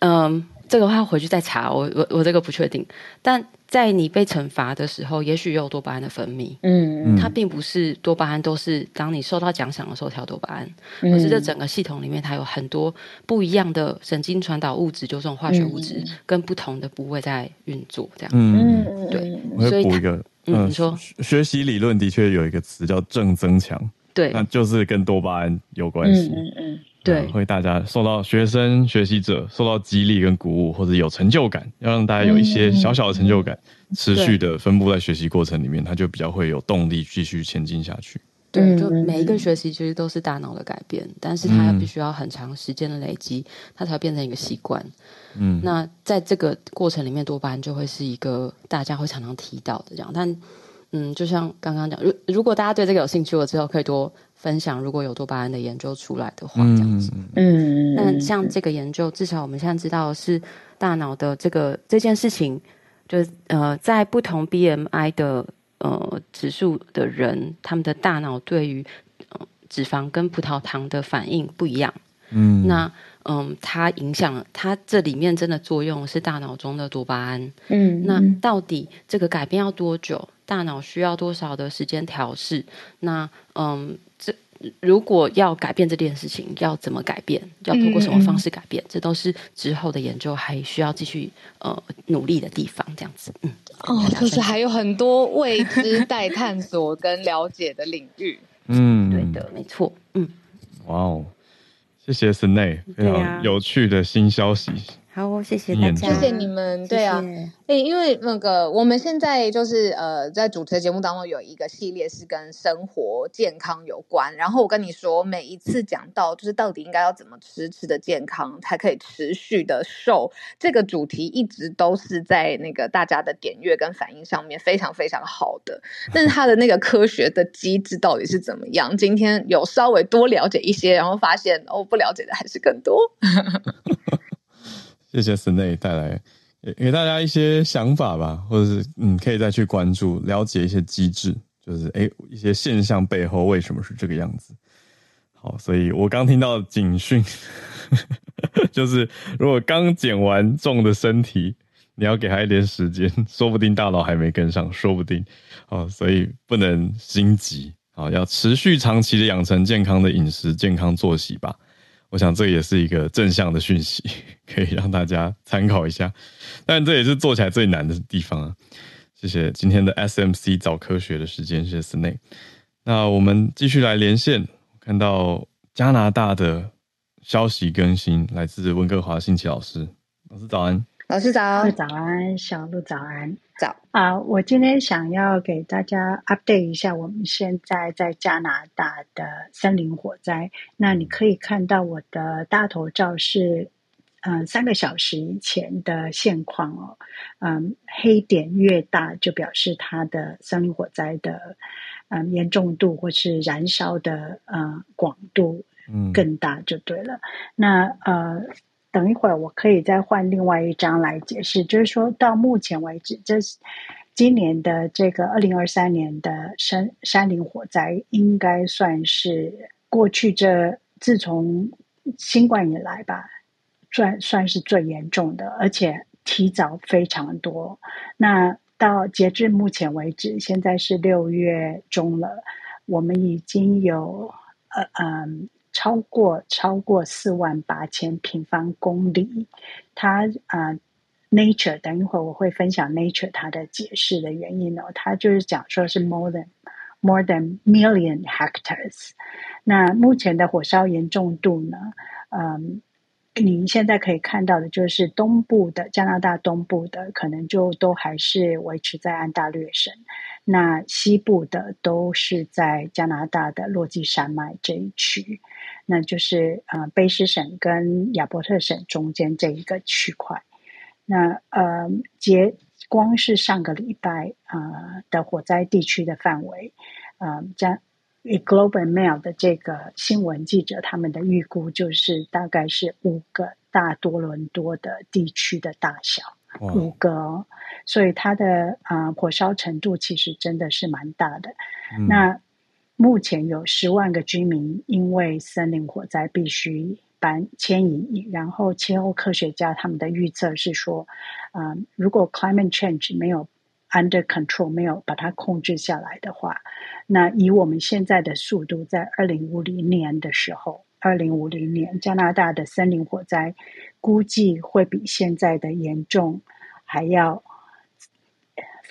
嗯，这个话回去再查，我我我这个不确定，但。在你被惩罚的时候，也许有多巴胺的分泌。嗯，它并不是多巴胺都是当你受到奖赏的时候调多巴胺，嗯、而是这整个系统里面它有很多不一样的神经传导物质，就是这种化学物质，嗯、跟不同的部位在运作。这样，嗯，对。我会补一个，嗯，你说学习理论的确有一个词叫正增强，对，那就是跟多巴胺有关系。嗯嗯。嗯对，会大家受到学生、学习者受到激励跟鼓舞，或者有成就感，要让大家有一些小小的成就感，嗯、持续的分布在学习过程里面，他就比较会有动力继续前进下去。对，就每一个学习其实都是大脑的改变，但是它必须要很长时间的累积，它才会变成一个习惯。嗯，那在这个过程里面，多巴胺就会是一个大家会常常提到的这样。但嗯，就像刚刚讲，如如果大家对这个有兴趣，我之后可以多。分享如果有多巴胺的研究出来的话，这样子，嗯，那像这个研究，至少我们现在知道是大脑的这个这件事情，就是呃，在不同 BMI 的呃指数的人，他们的大脑对于呃脂肪跟葡萄糖的反应不一样，嗯，那嗯，它影响它这里面真的作用是大脑中的多巴胺，嗯，那到底这个改变要多久？大脑需要多少的时间调试？那嗯。如果要改变这件事情，要怎么改变？要通过什么方式改变？嗯、这都是之后的研究还需要继续呃努力的地方。这样子，嗯，哦，就是还有很多未知待探索跟了解的领域。嗯，对的，没错。嗯，哇哦，谢谢 Snay 非常有趣的新消息。好，谢谢大家，谢谢你们。对啊，哎谢，因为那个我们现在就是呃，在主持的节目当中有一个系列是跟生活健康有关。然后我跟你说，每一次讲到就是到底应该要怎么吃，吃的健康才可以持续的瘦，这个主题一直都是在那个大家的点阅跟反应上面非常非常好的。但是它的那个科学的机制到底是怎么样？今天有稍微多了解一些，然后发现哦，不了解的还是更多。谢谢 Snae 带来给给大家一些想法吧，或者是嗯，可以再去关注、了解一些机制，就是诶、一些现象背后为什么是这个样子。好，所以我刚听到警讯，就是如果刚减完重的身体，你要给他一点时间，说不定大脑还没跟上，说不定。哦，所以不能心急，好，要持续长期的养成健康的饮食、健康作息吧。我想这也是一个正向的讯息，可以让大家参考一下。但这也是做起来最难的地方啊！谢谢今天的 SMC 早科学的时间，谢谢 Snake。那我们继续来连线，看到加拿大的消息更新，来自温哥华信奇老师，老师早安。老师早，早安，小鹿早安，早啊！我今天想要给大家 update 一下我们现在在加拿大的森林火灾。那你可以看到我的大头照是，嗯，三个小时以前的现况哦。嗯，黑点越大，就表示它的森林火灾的嗯严重度或是燃烧的嗯广度更大，就对了。嗯、那呃。等一会儿，我可以再换另外一张来解释。就是说到目前为止，这是今年的这个二零二三年的山山林火灾，应该算是过去这自从新冠以来吧，算算是最严重的，而且提早非常多。那到截至目前为止，现在是六月中了，我们已经有呃嗯超过超过四万八千平方公里。它啊、，Nature，等一会儿我会分享 Nature 它的解释的原因哦。它就是讲说是 more than more than million hectares。那目前的火烧严重度呢？嗯。你现在可以看到的，就是东部的加拿大东部的，可能就都还是维持在安大略省；那西部的都是在加拿大的落基山脉这一区，那就是呃卑诗省跟亚伯特省中间这一个区块。那呃，结光是上个礼拜啊、呃、的火灾地区的范围，呃，将。以 Globe and Mail 的这个新闻记者他们的预估，就是大概是五个大多伦多的地区的大小，五个哦，所以它的啊、呃、火烧程度其实真的是蛮大的。嗯、那目前有十万个居民因为森林火灾必须搬迁移，然后气候科学家他们的预测是说，啊、如果 climate change 没有 under control 没有把它控制下来的话，那以我们现在的速度，在二零五零年的时候，二零五零年加拿大的森林火灾估计会比现在的严重还要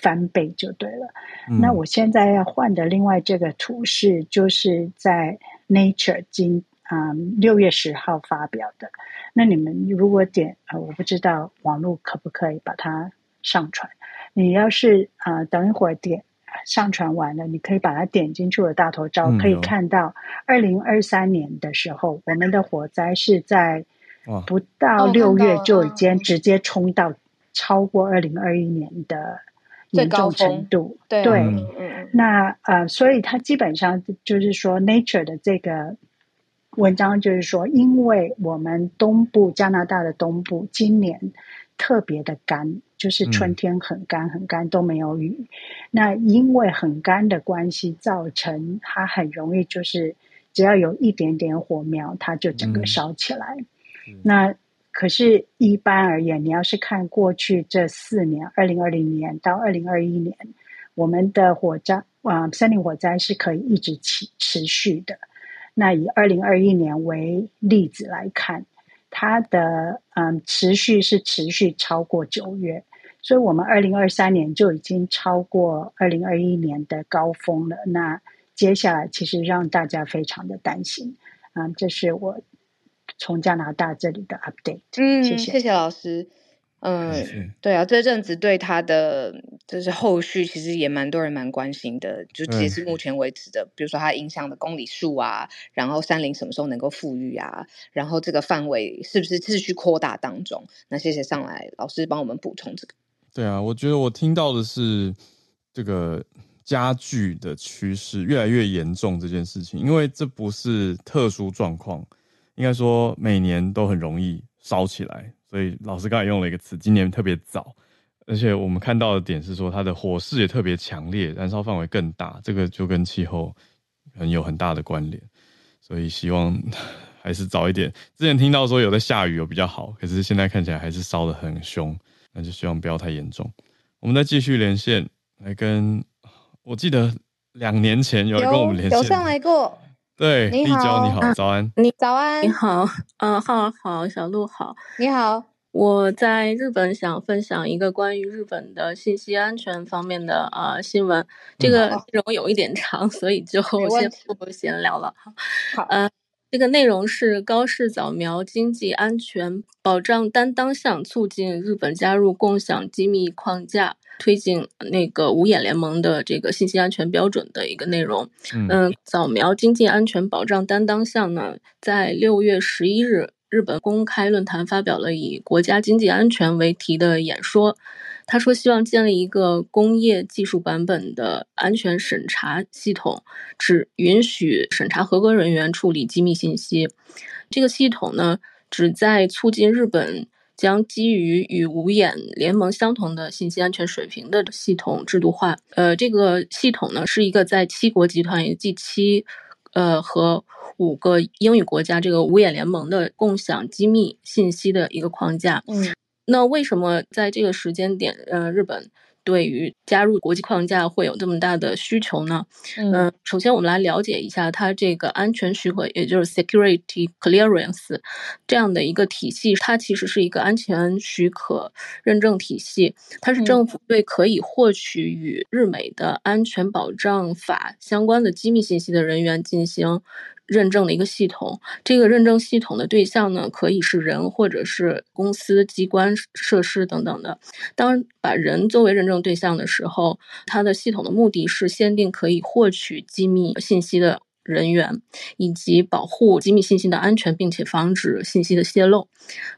翻倍，就对了。嗯、那我现在要换的另外这个图是，就是在 Nature 今啊六月十号发表的。那你们如果点呃，我不知道网络可不可以把它上传。你要是啊、呃，等一会儿点上传完了，你可以把它点进去的大头照，嗯、可以看到二零二三年的时候，我们的火灾是在不到六月就已经直接冲到超过二零二一年的严重程度。对，对嗯、那呃，所以它基本上就是说，Nature 的这个文章就是说，因为我们东部加拿大的东部今年特别的干。就是春天很干很干都没有雨，嗯、那因为很干的关系，造成它很容易就是只要有一点点火苗，它就整个烧起来。嗯、那可是，一般而言，你要是看过去这四年，二零二零年到二零二一年，我们的火灾啊，森林火灾是可以一直持持续的。那以二零二一年为例子来看，它的嗯持续是持续超过九月。所以，我们二零二三年就已经超过二零二一年的高峰了。那接下来，其实让大家非常的担心。啊，这是我从加拿大这里的 update。嗯，谢谢，谢谢老师。嗯，谢对啊，这阵子对他的就是后续，其实也蛮多人蛮关心的。就截至目前为止的，嗯、比如说它影响的公里数啊，然后山林什么时候能够富裕啊，然后这个范围是不是持续扩大当中？那谢谢上来老师帮我们补充这个。对啊，我觉得我听到的是这个加剧的趋势越来越严重这件事情，因为这不是特殊状况，应该说每年都很容易烧起来。所以老师刚才用了一个词，今年特别早，而且我们看到的点是说它的火势也特别强烈，燃烧范围更大，这个就跟气候很有很大的关联。所以希望还是早一点。之前听到说有在下雨有比较好，可是现在看起来还是烧得很凶。那就希望不要太严重。我们再继续连线，来跟我记得两年前有人跟我们连线，有上来过。对，你好，你好，早安，你早安，你好，嗯，浩好，小鹿好，你好。我在日本想分享一个关于日本的信息安全方面的啊、呃、新闻，这个内容有一点长，所以就先不闲聊了。好，嗯。呃这个内容是高市早苗经济安全保障担当项促进日本加入共享机密框架，推进那个五眼联盟的这个信息安全标准的一个内容。嗯、呃，早苗经济安全保障担当项呢，在六月十一日日本公开论坛发表了以国家经济安全为题的演说。他说：“希望建立一个工业技术版本的安全审查系统，只允许审查合格人员处理机密信息。这个系统呢，旨在促进日本将基于与五眼联盟相同的信息安全水平的系统制度化。呃，这个系统呢，是一个在七国集团以及七呃和五个英语国家这个五眼联盟的共享机密信息的一个框架。嗯，那为什么在这个时间点，呃，日本对于加入国际框架会有这么大的需求呢？嗯、呃，首先我们来了解一下它这个安全许可，也就是 security clearance 这样的一个体系，它其实是一个安全许可认证体系，它是政府对可以获取与日美的安全保障法相关的机密信息的人员进行。认证的一个系统，这个认证系统的对象呢，可以是人或者是公司、机关、设施等等的。当把人作为认证对象的时候，它的系统的目的是限定可以获取机密信息的人员，以及保护机密信息的安全，并且防止信息的泄露。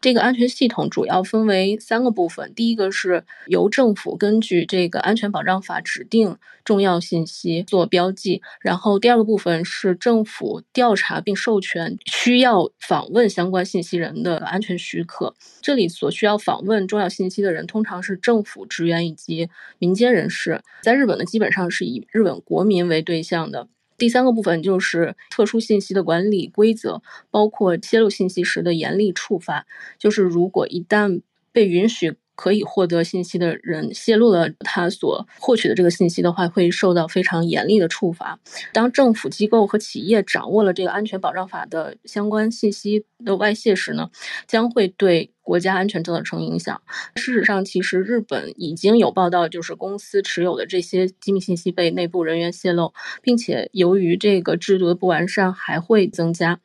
这个安全系统主要分为三个部分，第一个是由政府根据这个安全保障法指定重要信息做标记，然后第二个部分是政府调查并授权需要访问相关信息人的安全许可。这里所需要访问重要信息的人通常是政府职员以及民间人士，在日本呢，基本上是以日本国民为对象的。第三个部分就是特殊信息的管理规则，包括泄露信息时的严厉处罚。就是如果一旦被允许可以获得信息的人泄露了他所获取的这个信息的话，会受到非常严厉的处罚。当政府机构和企业掌握了这个安全保障法的相关信息的外泄时呢，将会对国家安全造成影响。事实上，其实日本已经有报道，就是公司持有的这些机密信息被内部人员泄露，并且由于这个制度的不完善，还会增加。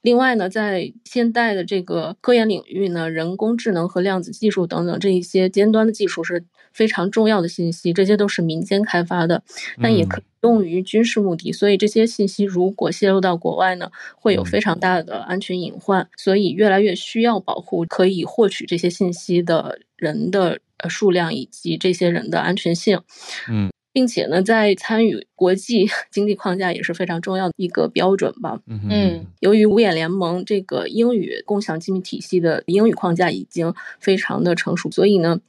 另外呢，在现代的这个科研领域呢，人工智能和量子技术等等这一些尖端的技术是非常重要的信息，这些都是民间开发的，但也可以用于军事目的。所以这些信息如果泄露到国外呢，会有非常大的安全隐患。所以越来越需要保护可以获取这些信息的人的数量以及这些人的安全性。嗯，并且呢，在参与国际 经济框架也是非常重要的一个标准吧。嗯，由于五眼联盟这个英语共享机密体系的英语框架已经非常的成熟，所以呢。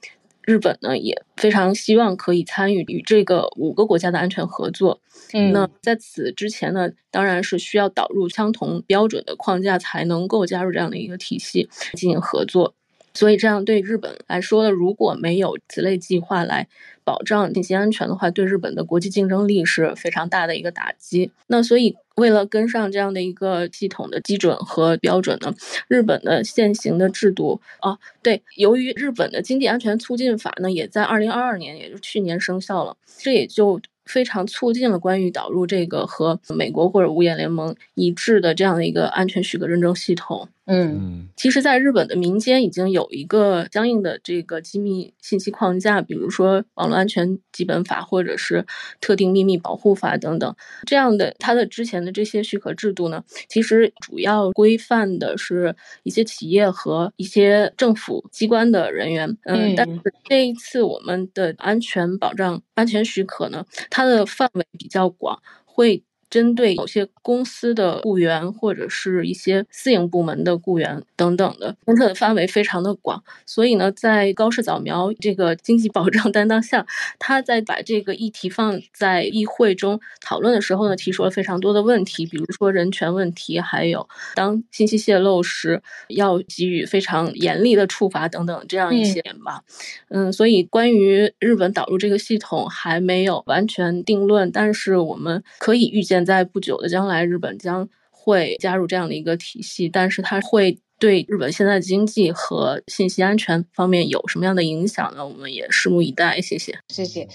日本呢也非常希望可以参与与这个五个国家的安全合作。嗯，那在此之前呢，当然是需要导入相同标准的框架才能够加入这样的一个体系进行合作。所以这样对日本来说呢，如果没有此类计划来保障信息安全的话，对日本的国际竞争力是非常大的一个打击。那所以。为了跟上这样的一个系统的基准和标准呢，日本的现行的制度啊，对，由于日本的经济安全促进法呢，也在二零二二年，也就是去年生效了，这也就。非常促进了关于导入这个和美国或者五眼联盟一致的这样的一个安全许可认证系统。嗯，其实，在日本的民间已经有一个相应的这个机密信息框架，比如说网络安全基本法或者是特定秘密保护法等等这样的。它的之前的这些许可制度呢，其实主要规范的是一些企业和一些政府机关的人员。嗯，但是这一次我们的安全保障安全许可呢，它的范围比较广，会。针对某些公司的雇员或者是一些私营部门的雇员等等的，监测的范围非常的广，所以呢，在高市早苗这个经济保障担当下，他在把这个议题放在议会中讨论的时候呢，提出了非常多的问题，比如说人权问题，还有当信息泄露时要给予非常严厉的处罚等等这样一些点吧。嗯，嗯，所以关于日本导入这个系统还没有完全定论，但是我们可以预见。在不久的将来，日本将会加入这样的一个体系，但是它会对日本现在的经济和信息安全方面有什么样的影响呢？我们也拭目以待。谢谢，谢谢。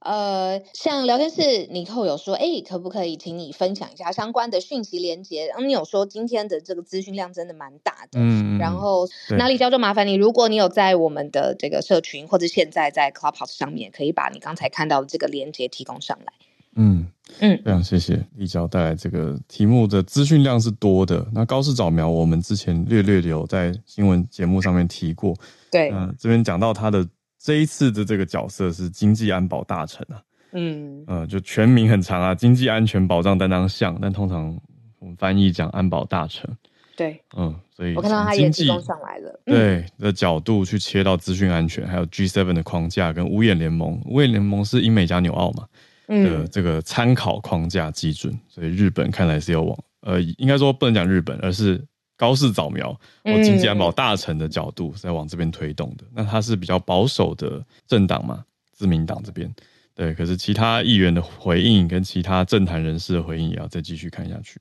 呃，像聊天室尼寇有说，哎，可不可以请你分享一下相关的讯息连接？然嗯，你有说今天的这个资讯量真的蛮大的，嗯，然后哪里教就麻烦你，如果你有在我们的这个社群或者现在在 Clubhouse 上面，可以把你刚才看到的这个连接提供上来。嗯嗯，非常谢谢立交带来这个题目的资讯量是多的。那高市早苗，我们之前略略有在新闻节目上面提过。对，嗯、呃，这边讲到他的这一次的这个角色是经济安保大臣啊。嗯，呃，就全名很长啊，经济安全保障担当相，但通常我们翻译讲安保大臣。对，嗯，所以我看到他也提供上来了。对的角度去切到资讯安全，还有 G7 的框架跟五眼联盟。五眼联盟是英美加纽澳嘛？的这个参考框架基准，所以日本看来是要往呃，应该说不能讲日本，而是高市早苗或经济安保大臣的角度在往这边推动的。那他是比较保守的政党嘛，自民党这边。对，可是其他议员的回应跟其他政坛人士的回应也要再继续看下去。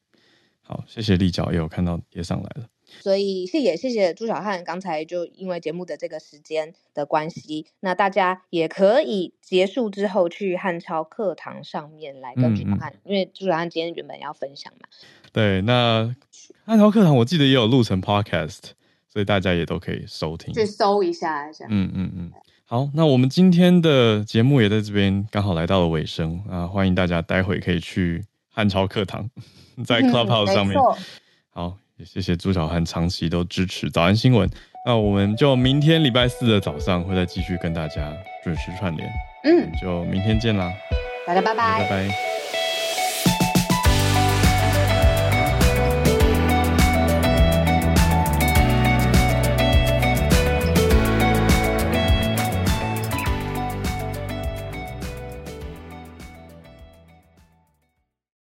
好，谢谢立角，也有看到贴上来了。所以谢谢谢谢朱小汉，刚才就因为节目的这个时间的关系，那大家也可以结束之后去汉超课堂上面来跟朱小汉，嗯嗯，因为朱小汉今天原本要分享嘛。对，那汉超课堂我记得也有录成 podcast，所以大家也都可以收听，去搜一下一下。嗯嗯嗯。好，那我们今天的节目也在这边刚好来到了尾声啊！欢迎大家待会可以去汉超课堂，在 Clubhouse 上面。也谢谢朱小涵长期都支持早安新闻。那我们就明天礼拜四的早上会再继续跟大家准时串联。嗯，就明天见啦！大家拜拜，拜拜。